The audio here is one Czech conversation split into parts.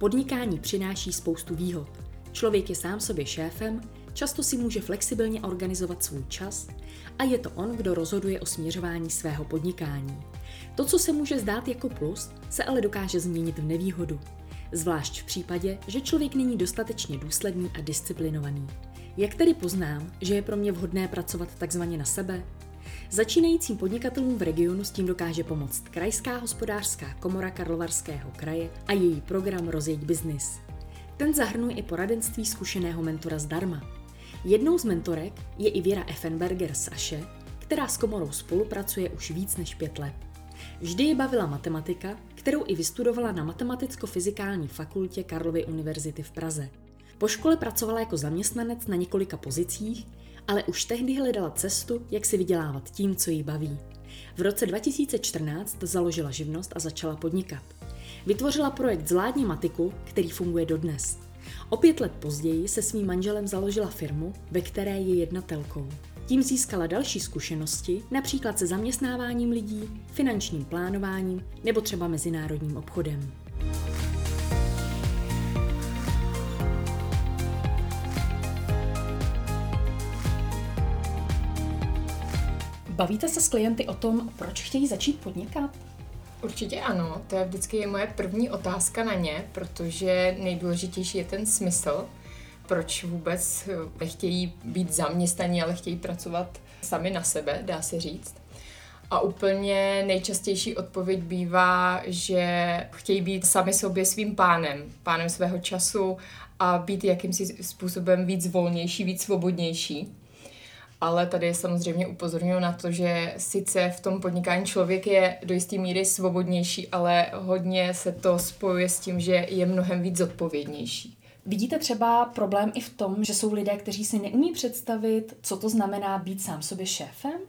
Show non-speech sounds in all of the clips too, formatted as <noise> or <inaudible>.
Podnikání přináší spoustu výhod. Člověk je sám sobě šéfem, často si může flexibilně organizovat svůj čas a je to on, kdo rozhoduje o směřování svého podnikání. To, co se může zdát jako plus, se ale dokáže změnit v nevýhodu. Zvlášť v případě, že člověk není dostatečně důsledný a disciplinovaný. Jak tedy poznám, že je pro mě vhodné pracovat takzvaně na sebe? Začínajícím podnikatelům v regionu s tím dokáže pomoct Krajská hospodářská komora Karlovarského kraje a její program Rozjeď biznis. Ten zahrnuje i poradenství zkušeného mentora zdarma. Jednou z mentorek je i Věra Effenberger z Aše, která s komorou spolupracuje už víc než pět let. Vždy ji bavila matematika, kterou i vystudovala na Matematicko-fyzikální fakultě Karlovy univerzity v Praze. Po škole pracovala jako zaměstnanec na několika pozicích, ale už tehdy hledala cestu, jak si vydělávat tím, co jí baví. V roce 2014 založila živnost a začala podnikat. Vytvořila projekt Zvládni matiku, který funguje dodnes. O pět let později se svým manželem založila firmu, ve které je jednatelkou. Tím získala další zkušenosti, například se zaměstnáváním lidí, finančním plánováním nebo třeba mezinárodním obchodem. Bavíte se s klienty o tom, proč chtějí začít podnikat? Určitě ano, to je vždycky moje první otázka na ně, protože nejdůležitější je ten smysl, proč vůbec nechtějí být zaměstnaní, ale chtějí pracovat sami na sebe, dá se říct. A úplně nejčastější odpověď bývá, že chtějí být sami sobě svým pánem, pánem svého času a být jakýmsi způsobem víc volnější, víc svobodnější ale tady samozřejmě upozorňuji na to, že sice v tom podnikání člověk je do jisté míry svobodnější, ale hodně se to spojuje s tím, že je mnohem víc zodpovědnější. Vidíte třeba problém i v tom, že jsou lidé, kteří si neumí představit, co to znamená být sám sobě šéfem?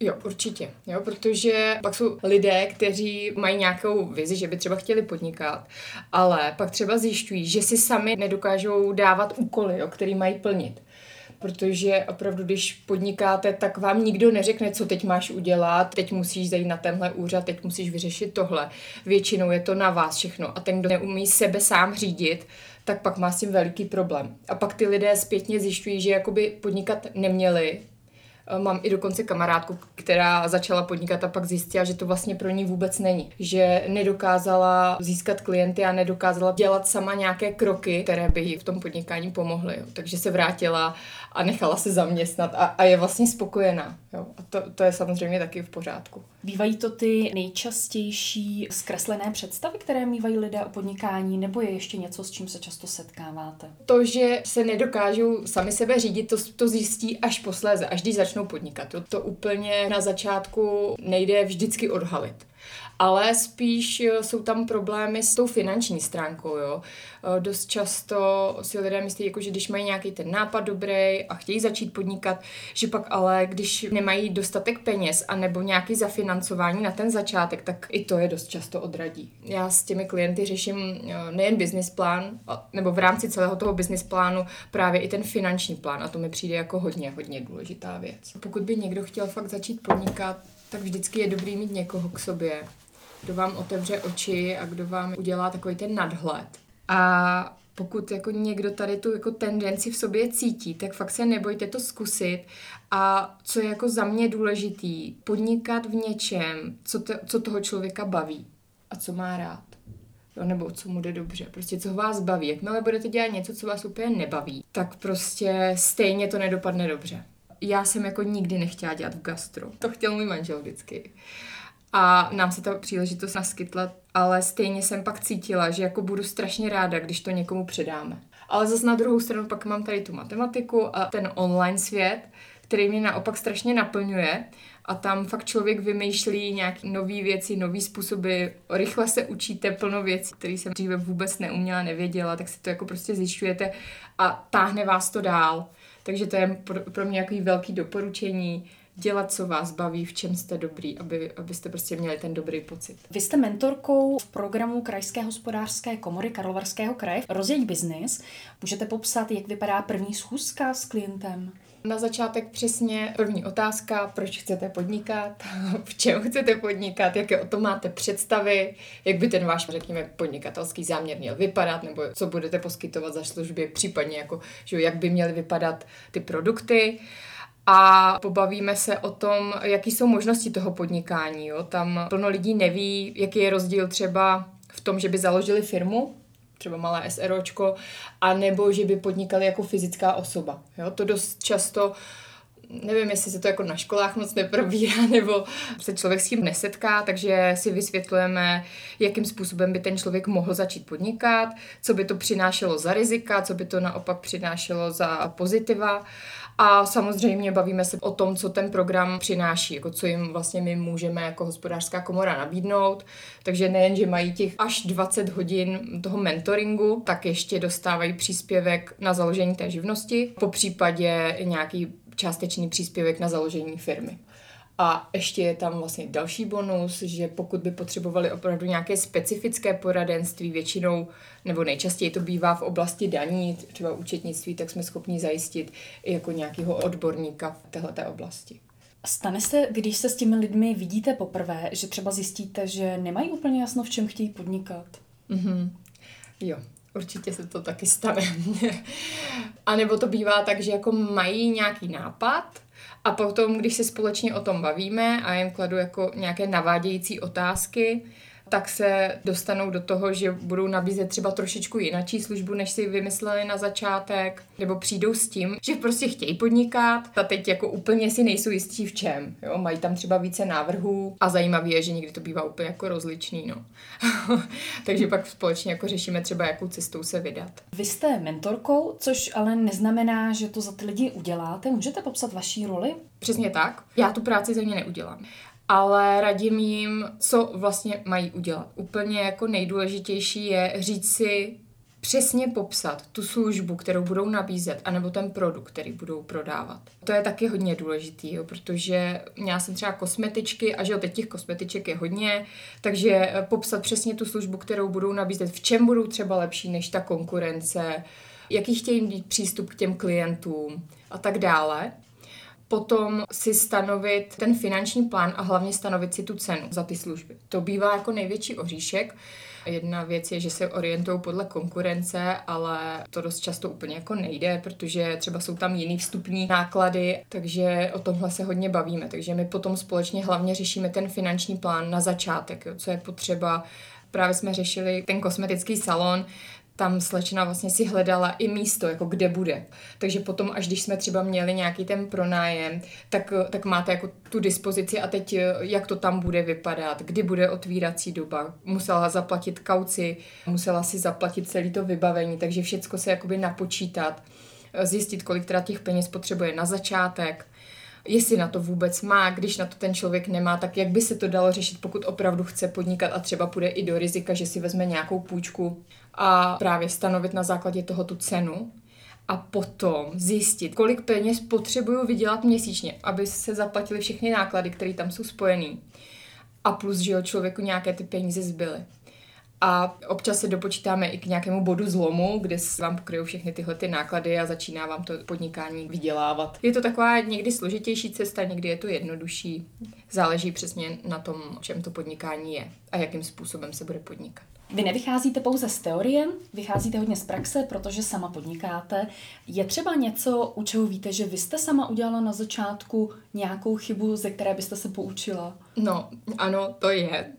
Jo, určitě, jo, protože pak jsou lidé, kteří mají nějakou vizi, že by třeba chtěli podnikat, ale pak třeba zjišťují, že si sami nedokážou dávat úkoly, jo, který mají plnit protože opravdu, když podnikáte, tak vám nikdo neřekne, co teď máš udělat, teď musíš zajít na tenhle úřad, teď musíš vyřešit tohle. Většinou je to na vás všechno a ten, kdo neumí sebe sám řídit, tak pak má s tím veliký problém. A pak ty lidé zpětně zjišťují, že jakoby podnikat neměli, mám i dokonce kamarádku, která začala podnikat a pak zjistila, že to vlastně pro ní vůbec není. Že nedokázala získat klienty a nedokázala dělat sama nějaké kroky, které by jí v tom podnikání pomohly. Jo. Takže se vrátila a nechala se zaměstnat a, a je vlastně spokojená. Jo. A to, to je samozřejmě taky v pořádku. Bývají to ty nejčastější zkreslené představy, které mývají lidé o podnikání, nebo je ještě něco, s čím se často setkáváte? To, že se nedokážou sami sebe řídit, to, to zjistí až posléze, až když začnou podnikat. To, to úplně na začátku nejde vždycky odhalit ale spíš eh, jsou tam problémy s tou finanční stránkou, jo. Eh, dost často si lidé myslí, jako, že když mají nějaký ten nápad dobrý a chtějí začít podnikat, že pak ale, když nemají dostatek peněz a nebo nějaký zafinancování na ten začátek, tak i to je dost často odradí. Já s těmi klienty řeším eh, nejen business plán, nebo v rámci celého toho business plánu právě i ten finanční plán a to mi přijde jako hodně, hodně důležitá věc. Pokud by někdo chtěl fakt začít podnikat, tak vždycky je dobrý mít někoho k sobě, kdo vám otevře oči a kdo vám udělá takový ten nadhled. A pokud jako někdo tady tu jako tendenci v sobě cítí, tak fakt se nebojte to zkusit. A co je jako za mě důležitý, podnikat v něčem, co, to, co toho člověka baví a co má rád. Jo, nebo co mu jde dobře, prostě co vás baví. Jakmile budete dělat něco, co vás úplně nebaví, tak prostě stejně to nedopadne dobře. Já jsem jako nikdy nechtěla dělat v gastru. To chtěl můj manžel vždycky a nám se ta příležitost naskytla, ale stejně jsem pak cítila, že jako budu strašně ráda, když to někomu předáme. Ale zase na druhou stranu pak mám tady tu matematiku a ten online svět, který mě naopak strašně naplňuje a tam fakt člověk vymýšlí nějaké nové věci, nové způsoby, rychle se učíte plno věcí, které jsem dříve vůbec neuměla, nevěděla, tak si to jako prostě zjišťujete a táhne vás to dál. Takže to je pro mě jako velký doporučení dělat, co vás baví, v čem jste dobrý, aby, abyste prostě měli ten dobrý pocit. Vy jste mentorkou v programu Krajské hospodářské komory Karlovarského kraje Rozjeď biznis. Můžete popsat, jak vypadá první schůzka s klientem? Na začátek přesně první otázka, proč chcete podnikat, <laughs> v čem chcete podnikat, jaké o tom máte představy, jak by ten váš, řekněme, podnikatelský záměr měl vypadat, nebo co budete poskytovat za služby, případně jako, že jak by měly vypadat ty produkty a pobavíme se o tom, jaký jsou možnosti toho podnikání. Jo. Tam plno lidí neví, jaký je rozdíl třeba v tom, že by založili firmu, třeba malé SROčko, a nebo že by podnikali jako fyzická osoba. Jo? To dost často nevím, jestli se to jako na školách moc neprobírá, <laughs> nebo se člověk s tím nesetká, takže si vysvětlujeme, jakým způsobem by ten člověk mohl začít podnikat, co by to přinášelo za rizika, co by to naopak přinášelo za pozitiva a samozřejmě bavíme se o tom, co ten program přináší, jako co jim vlastně my můžeme jako hospodářská komora nabídnout. Takže nejen, že mají těch až 20 hodin toho mentoringu, tak ještě dostávají příspěvek na založení té živnosti, po případě nějaký částečný příspěvek na založení firmy. A ještě je tam vlastně další bonus, že pokud by potřebovali opravdu nějaké specifické poradenství, většinou nebo nejčastěji to bývá v oblasti daní, třeba účetnictví, tak jsme schopni zajistit i jako nějakého odborníka v této oblasti. Stane se, když se s těmi lidmi vidíte poprvé, že třeba zjistíte, že nemají úplně jasno, v čem chtějí podnikat? Mm-hmm. Jo, určitě se to taky stane. <laughs> a nebo to bývá tak, že jako mají nějaký nápad, a potom, když se společně o tom bavíme a jim kladu jako nějaké navádějící otázky, tak se dostanou do toho, že budou nabízet třeba trošičku jinačí službu, než si vymysleli na začátek, nebo přijdou s tím, že prostě chtějí podnikat a teď jako úplně si nejsou jistí v čem. Jo? Mají tam třeba více návrhů a zajímavé je, že někdy to bývá úplně jako rozličný. No. <laughs> Takže pak společně jako řešíme třeba, jakou cestou se vydat. Vy jste mentorkou, což ale neznamená, že to za ty lidi uděláte. Můžete popsat vaší roli? Přesně tak. Já tu práci za ně neudělám ale radím jim, co vlastně mají udělat. Úplně jako nejdůležitější je říct si, přesně popsat tu službu, kterou budou nabízet, anebo ten produkt, který budou prodávat. To je taky hodně důležitý, jo, protože já jsem třeba kosmetičky a že jo, teď těch kosmetiček je hodně, takže eh, popsat přesně tu službu, kterou budou nabízet, v čem budou třeba lepší než ta konkurence, jaký chtějí mít přístup k těm klientům a tak dále potom si stanovit ten finanční plán a hlavně stanovit si tu cenu za ty služby. To bývá jako největší oříšek. Jedna věc je, že se orientují podle konkurence, ale to dost často úplně jako nejde, protože třeba jsou tam jiný vstupní náklady, takže o tomhle se hodně bavíme. Takže my potom společně hlavně řešíme ten finanční plán na začátek, jo, co je potřeba právě jsme řešili ten kosmetický salon, tam slečna vlastně si hledala i místo, jako kde bude. Takže potom, až když jsme třeba měli nějaký ten pronájem, tak, tak máte jako tu dispozici a teď jak to tam bude vypadat, kdy bude otvírací doba. Musela zaplatit kauci, musela si zaplatit celý to vybavení, takže všecko se jakoby napočítat, zjistit, kolik teda těch peněz potřebuje na začátek, jestli na to vůbec má, když na to ten člověk nemá, tak jak by se to dalo řešit, pokud opravdu chce podnikat a třeba půjde i do rizika, že si vezme nějakou půjčku a právě stanovit na základě toho tu cenu a potom zjistit, kolik peněz potřebuju vydělat měsíčně, aby se zaplatili všechny náklady, které tam jsou spojený. A plus, že jo, člověku nějaké ty peníze zbyly. A občas se dopočítáme i k nějakému bodu zlomu, kde vám pokryjou všechny tyhle ty náklady a začíná vám to podnikání vydělávat. Je to taková někdy složitější cesta, někdy je to jednodušší. Záleží přesně na tom, čem to podnikání je a jakým způsobem se bude podnikat. Vy nevycházíte pouze z teorie, vycházíte hodně z praxe, protože sama podnikáte. Je třeba něco, u čeho víte, že vy jste sama udělala na začátku nějakou chybu, ze které byste se poučila? No, ano, to je.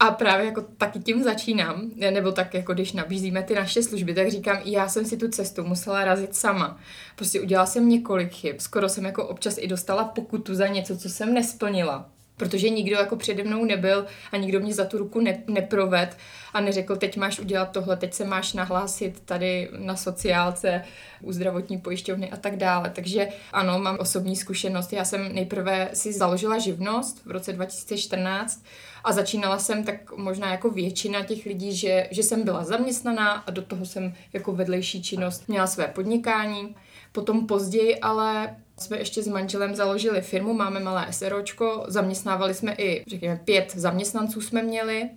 A právě jako taky tím začínám, nebo tak jako když nabízíme ty naše služby, tak říkám, já jsem si tu cestu musela razit sama. Prostě udělala jsem několik chyb. Skoro jsem jako občas i dostala pokutu za něco, co jsem nesplnila protože nikdo jako přede mnou nebyl a nikdo mě za tu ruku ne, neproved a neřekl, teď máš udělat tohle, teď se máš nahlásit tady na sociálce u zdravotní pojišťovny a tak dále. Takže ano, mám osobní zkušenost. Já jsem nejprve si založila živnost v roce 2014 a začínala jsem tak možná jako většina těch lidí, že, že jsem byla zaměstnaná a do toho jsem jako vedlejší činnost měla své podnikání. Potom později ale jsme ještě s manželem založili firmu, máme malé SROčko, zaměstnávali jsme i, řekněme, pět zaměstnanců jsme měli,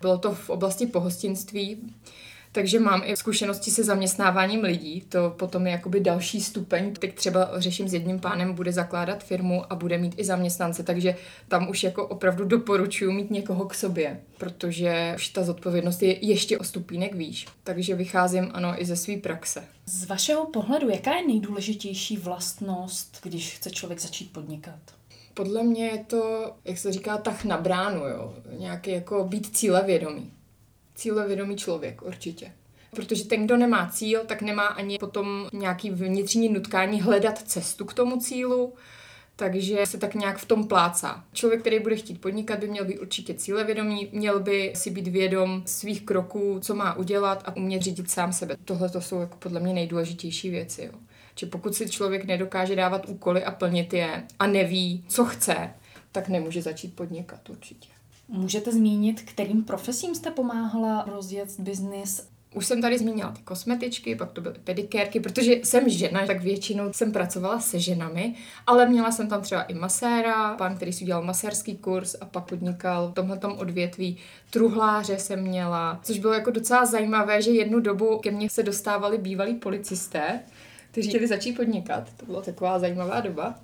bylo to v oblasti pohostinství, takže mám i zkušenosti se zaměstnáváním lidí, to potom je jakoby další stupeň. Teď třeba řeším s jedním pánem, bude zakládat firmu a bude mít i zaměstnance, takže tam už jako opravdu doporučuji mít někoho k sobě, protože už ta zodpovědnost je ještě o stupínek výš. Takže vycházím ano i ze své praxe. Z vašeho pohledu, jaká je nejdůležitější vlastnost, když chce člověk začít podnikat? Podle mě je to, jak se říká, tah na bránu, jo. Nějaký jako být cílevědomý. Cílevědomý člověk, určitě. Protože ten, kdo nemá cíl, tak nemá ani potom nějaký vnitřní nutkání hledat cestu k tomu cílu, takže se tak nějak v tom plácá. Člověk, který bude chtít podnikat, by měl být určitě cílevědomý, měl by si být vědom svých kroků, co má udělat a umět řídit sám sebe. Tohle to jsou jako podle mě nejdůležitější věci. Jo. Že pokud si člověk nedokáže dávat úkoly a plnit je a neví, co chce, tak nemůže začít podnikat určitě. Můžete zmínit, kterým profesím jste pomáhala rozjet biznis už jsem tady zmínila ty kosmetičky, pak to byly pedikérky, protože jsem žena, tak většinou jsem pracovala se ženami, ale měla jsem tam třeba i maséra, pán, který si udělal masérský kurz a pak podnikal v tomhletom odvětví. Truhláře jsem měla, což bylo jako docela zajímavé, že jednu dobu ke mně se dostávali bývalí policisté, kteří chtěli začít podnikat. To byla taková zajímavá doba.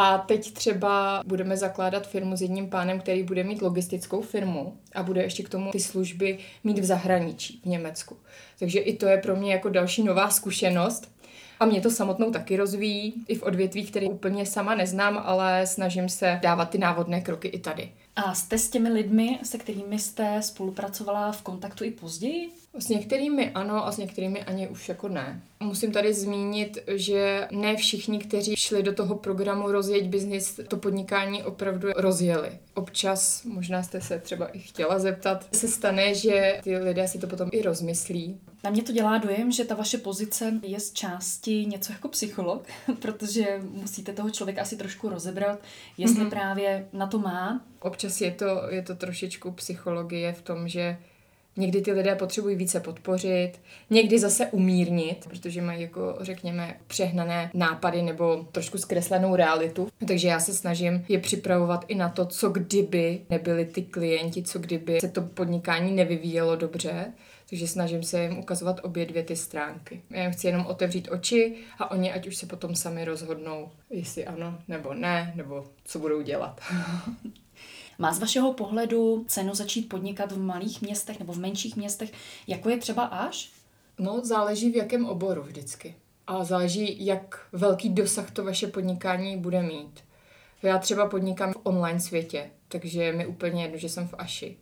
A teď třeba budeme zakládat firmu s jedním pánem, který bude mít logistickou firmu a bude ještě k tomu ty služby mít v zahraničí, v Německu. Takže i to je pro mě jako další nová zkušenost. A mě to samotnou taky rozvíjí, i v odvětví, které úplně sama neznám, ale snažím se dávat ty návodné kroky i tady. A jste s těmi lidmi, se kterými jste spolupracovala v kontaktu i později? S některými ano a s některými ani už jako ne. Musím tady zmínit, že ne všichni, kteří šli do toho programu Rozjeď biznis, to podnikání opravdu rozjeli. Občas, možná jste se třeba i chtěla zeptat, se stane, že ty lidé si to potom i rozmyslí. Na mě to dělá dojem, že ta vaše pozice je z části něco jako psycholog, <laughs> protože musíte toho člověka asi trošku rozebrat, jestli mm-hmm. právě na to má. Občas je to, je to trošičku psychologie v tom, že Někdy ty lidé potřebují více podpořit, někdy zase umírnit, protože mají jako, řekněme, přehnané nápady nebo trošku zkreslenou realitu. Takže já se snažím je připravovat i na to, co kdyby nebyli ty klienti, co kdyby se to podnikání nevyvíjelo dobře. Takže snažím se jim ukazovat obě dvě ty stránky. Já jim chci jenom otevřít oči a oni ať už se potom sami rozhodnou, jestli ano nebo ne, nebo co budou dělat. <laughs> Má z vašeho pohledu cenu začít podnikat v malých městech nebo v menších městech, jako je třeba až? No, záleží v jakém oboru vždycky. A záleží, jak velký dosah to vaše podnikání bude mít. Já třeba podnikám v online světě, takže mi úplně jedno, že jsem v Aši.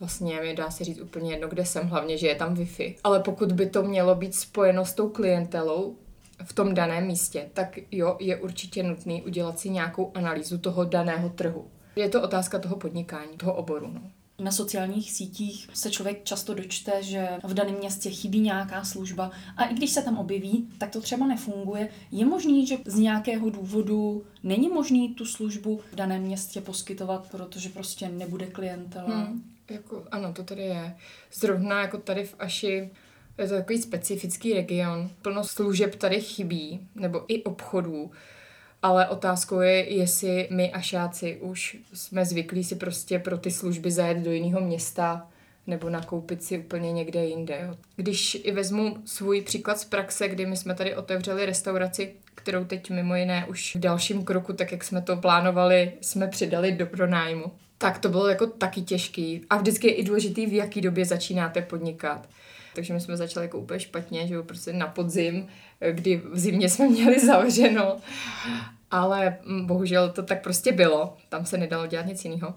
Vlastně mi dá se říct úplně jedno, kde jsem, hlavně, že je tam Wi-Fi. Ale pokud by to mělo být spojeno s tou klientelou v tom daném místě, tak jo, je určitě nutný udělat si nějakou analýzu toho daného trhu. Je to otázka toho podnikání, toho oboru. No. Na sociálních sítích se člověk často dočte, že v daném městě chybí nějaká služba a i když se tam objeví, tak to třeba nefunguje. Je možný, že z nějakého důvodu není možný tu službu v daném městě poskytovat, protože prostě nebude klientela? Hmm, jako, ano, to tady je. Zrovna jako tady v Aši je to takový specifický region. Plno služeb tady chybí, nebo i obchodů ale otázkou je, jestli my ašáci už jsme zvyklí si prostě pro ty služby zajet do jiného města nebo nakoupit si úplně někde jinde. Když i vezmu svůj příklad z praxe, kdy my jsme tady otevřeli restauraci, kterou teď mimo jiné už v dalším kroku, tak jak jsme to plánovali, jsme přidali do pronájmu. Tak to bylo jako taky těžký. A vždycky je i důležitý, v jaký době začínáte podnikat. Takže my jsme začali jako úplně špatně, že jo, prostě na podzim, kdy v zimě jsme měli zavřeno ale mm, bohužel to tak prostě bylo, tam se nedalo dělat nic jiného.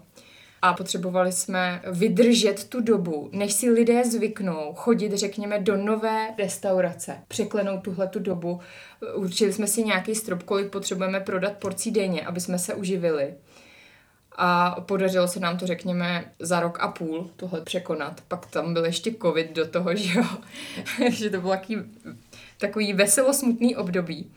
A potřebovali jsme vydržet tu dobu, než si lidé zvyknou chodit, řekněme, do nové restaurace, překlenou tuhle tu dobu. Určili jsme si nějaký strop, kolik potřebujeme prodat porcí denně, aby jsme se uživili. A podařilo se nám to, řekněme, za rok a půl tohle překonat. Pak tam byl ještě covid do toho, že jo. <laughs> že to bylo takový, takový veselo smutný období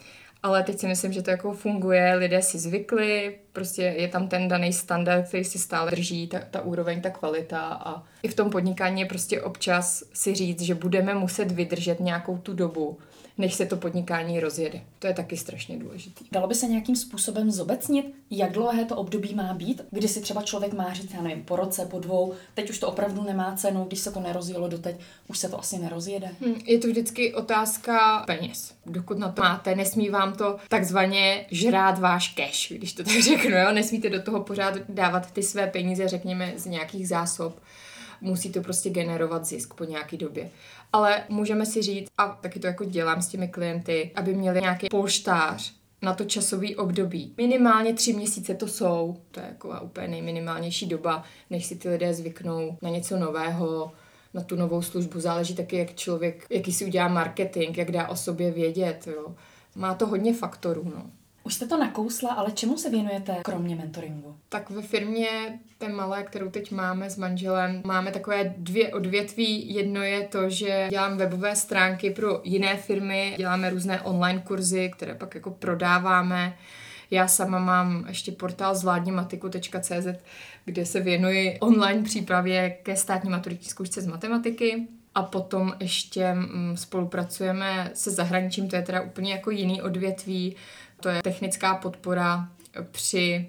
ale teď si myslím, že to jako funguje, lidé si zvykli, prostě je tam ten daný standard, který si stále drží, ta, ta úroveň, ta kvalita a i v tom podnikání je prostě občas si říct, že budeme muset vydržet nějakou tu dobu, než se to podnikání rozjede. To je taky strašně důležité. Dalo by se nějakým způsobem zobecnit, jak dlouhé to období má být, kdy si třeba člověk má říct, já nevím, po roce, po dvou, teď už to opravdu nemá cenu, když se to nerozjelo doteď, už se to asi nerozjede. Hmm, je to vždycky otázka peněz. Dokud na to máte, nesmí vám to takzvaně žrát váš cash, když to tak <laughs> řeknu, jo? nesmíte do toho pořád dávat ty své peníze, řekněme, z nějakých zásob musí to prostě generovat zisk po nějaký době. Ale můžeme si říct, a taky to jako dělám s těmi klienty, aby měli nějaký polštář na to časový období. Minimálně tři měsíce to jsou, to je jako úplně nejminimálnější doba, než si ty lidé zvyknou na něco nového, na tu novou službu. Záleží taky, jak člověk, jaký si udělá marketing, jak dá o sobě vědět. Jo. Má to hodně faktorů. No. Už jste to nakousla, ale čemu se věnujete kromě mentoringu? Tak ve firmě té malé, kterou teď máme s manželem, máme takové dvě odvětví. Jedno je to, že dělám webové stránky pro jiné firmy, děláme různé online kurzy, které pak jako prodáváme. Já sama mám ještě portál zvládněmatiku.cz, kde se věnuji online přípravě ke státní maturitní zkoušce z matematiky. A potom ještě mm, spolupracujeme se zahraničím, to je teda úplně jako jiný odvětví, to je technická podpora při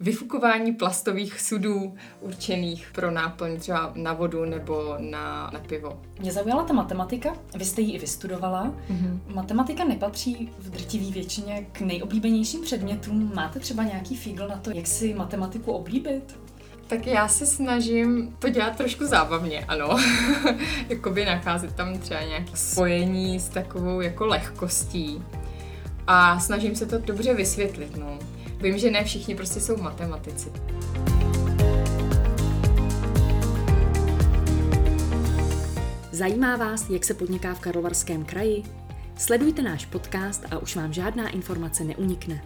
vyfukování plastových sudů určených pro náplň třeba na vodu nebo na, na pivo. Mě zaujala ta matematika, vy jste ji i vystudovala. Mm-hmm. Matematika nepatří v drtivý většině k nejoblíbenějším předmětům. Máte třeba nějaký fígl na to, jak si matematiku oblíbit? Tak já se snažím to dělat trošku zábavně, ano. <laughs> Jakoby nacházet tam třeba nějaké spojení s takovou jako lehkostí a snažím se to dobře vysvětlit. No. Vím, že ne všichni prostě jsou matematici. Zajímá vás, jak se podniká v Karlovarském kraji? Sledujte náš podcast a už vám žádná informace neunikne.